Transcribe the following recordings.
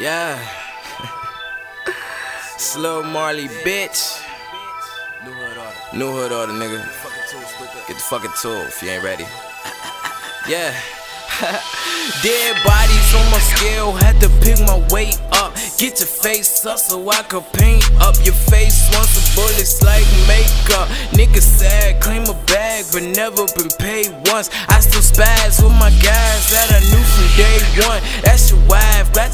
Yeah. Slow Marley, bitch. New hood order. New hood order, nigga. Fucking tools, split that. Get the fucking tool if you ain't ready. Yeah. Dead bodies on my scale, had to pick my weight up. Get your face up so I could paint up your face once the bullets like makeup. Nigga sad, claim a bag, but never been paid once. I still spaz with my guys that I knew from day one.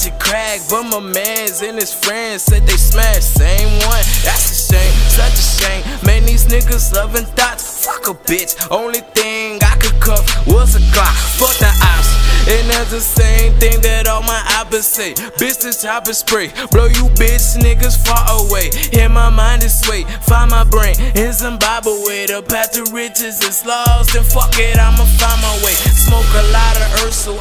Your crack, but my mans and his friends said they smashed, same one. That's a shame, such a shame. Man, these niggas loving thoughts, fuck a bitch. Only thing I could cuff was a Glock, fuck the ops. And that's the same thing that all my oppas say. Bitch, this chopper spray. Blow you bitch niggas far away. Hear my mind is sway. Find my brain in Zimbabwe. The path to riches is lost. And fuck it, I'ma find my way. Smoke a lot of earth, so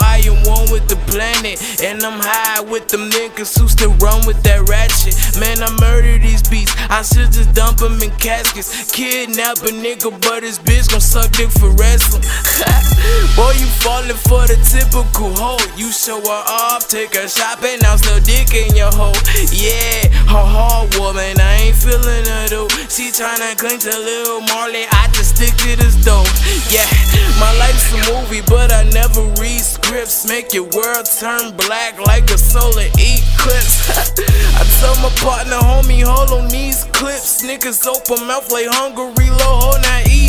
with the planet. And I'm high with them niggas who still run with that ratchet. Man, I murder these beats. I should just dump them in caskets. Kidnap a nigga, but his bitch gon' suck dick for wrestling. Boy, you falling for the typical hoe. You show her off, take her shopping, now still dick in your hoe. Yeah, her hard woman, I ain't feeling her though. She tryna cling to Lil Marley, I just stick to this dope. Yeah, my life's a movie, but I never scripts. Make your world turn black like a solar eclipse. I tell my partner, homie, hold on these clips. Niggas open mouth like hungry, low, hold now eat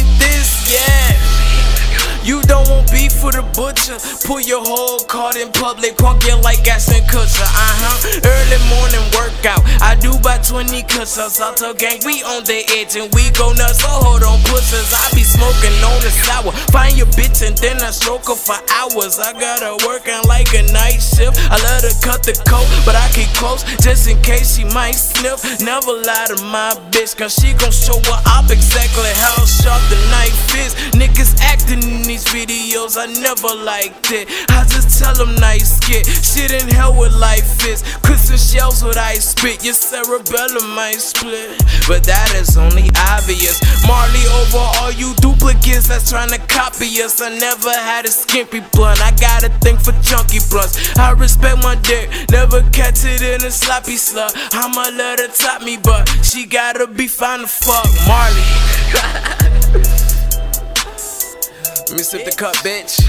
for the butcher. Pull your whole card in public, punk you like Ashton Kutcher. Uh huh. Early morning workout. I do by 20 cuts. Salto gang, we on the edge and we go nuts. So hold on, pushers. I be smoking on the sour. Find your bitch and then I stroke her for hours. I got her working like a night shift. I let her cut the coat, but I keep close just in case she might sniff. Never lie to my bitch, cause she gon' show her up exactly how sharp the knife I never liked it. I just tell them nice skit. Shit in hell with life is. Crystal shells with ice spit. Your cerebellum might split. But that is only obvious. Marley over all you duplicates that's trying to copy us. I never had a skimpy blunt. I got a thing for chunky blunts. I respect my dick. Never catch it in a sloppy slut. I'ma let her top me, but she gotta be fine to fuck. Marley. Sip the cup, bitch.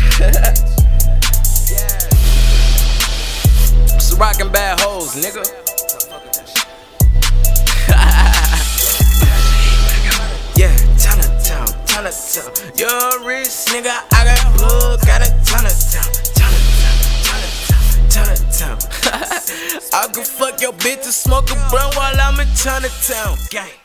It's rockin' bad hoes, nigga. yeah, Chinatown, Chinatown. You're rich, nigga. I got plug, got a Chinatown, Chinatown, Chinatown. I can fuck your bitch and smoke a blunt while I'm in Chinatown, gang.